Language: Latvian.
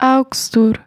augstur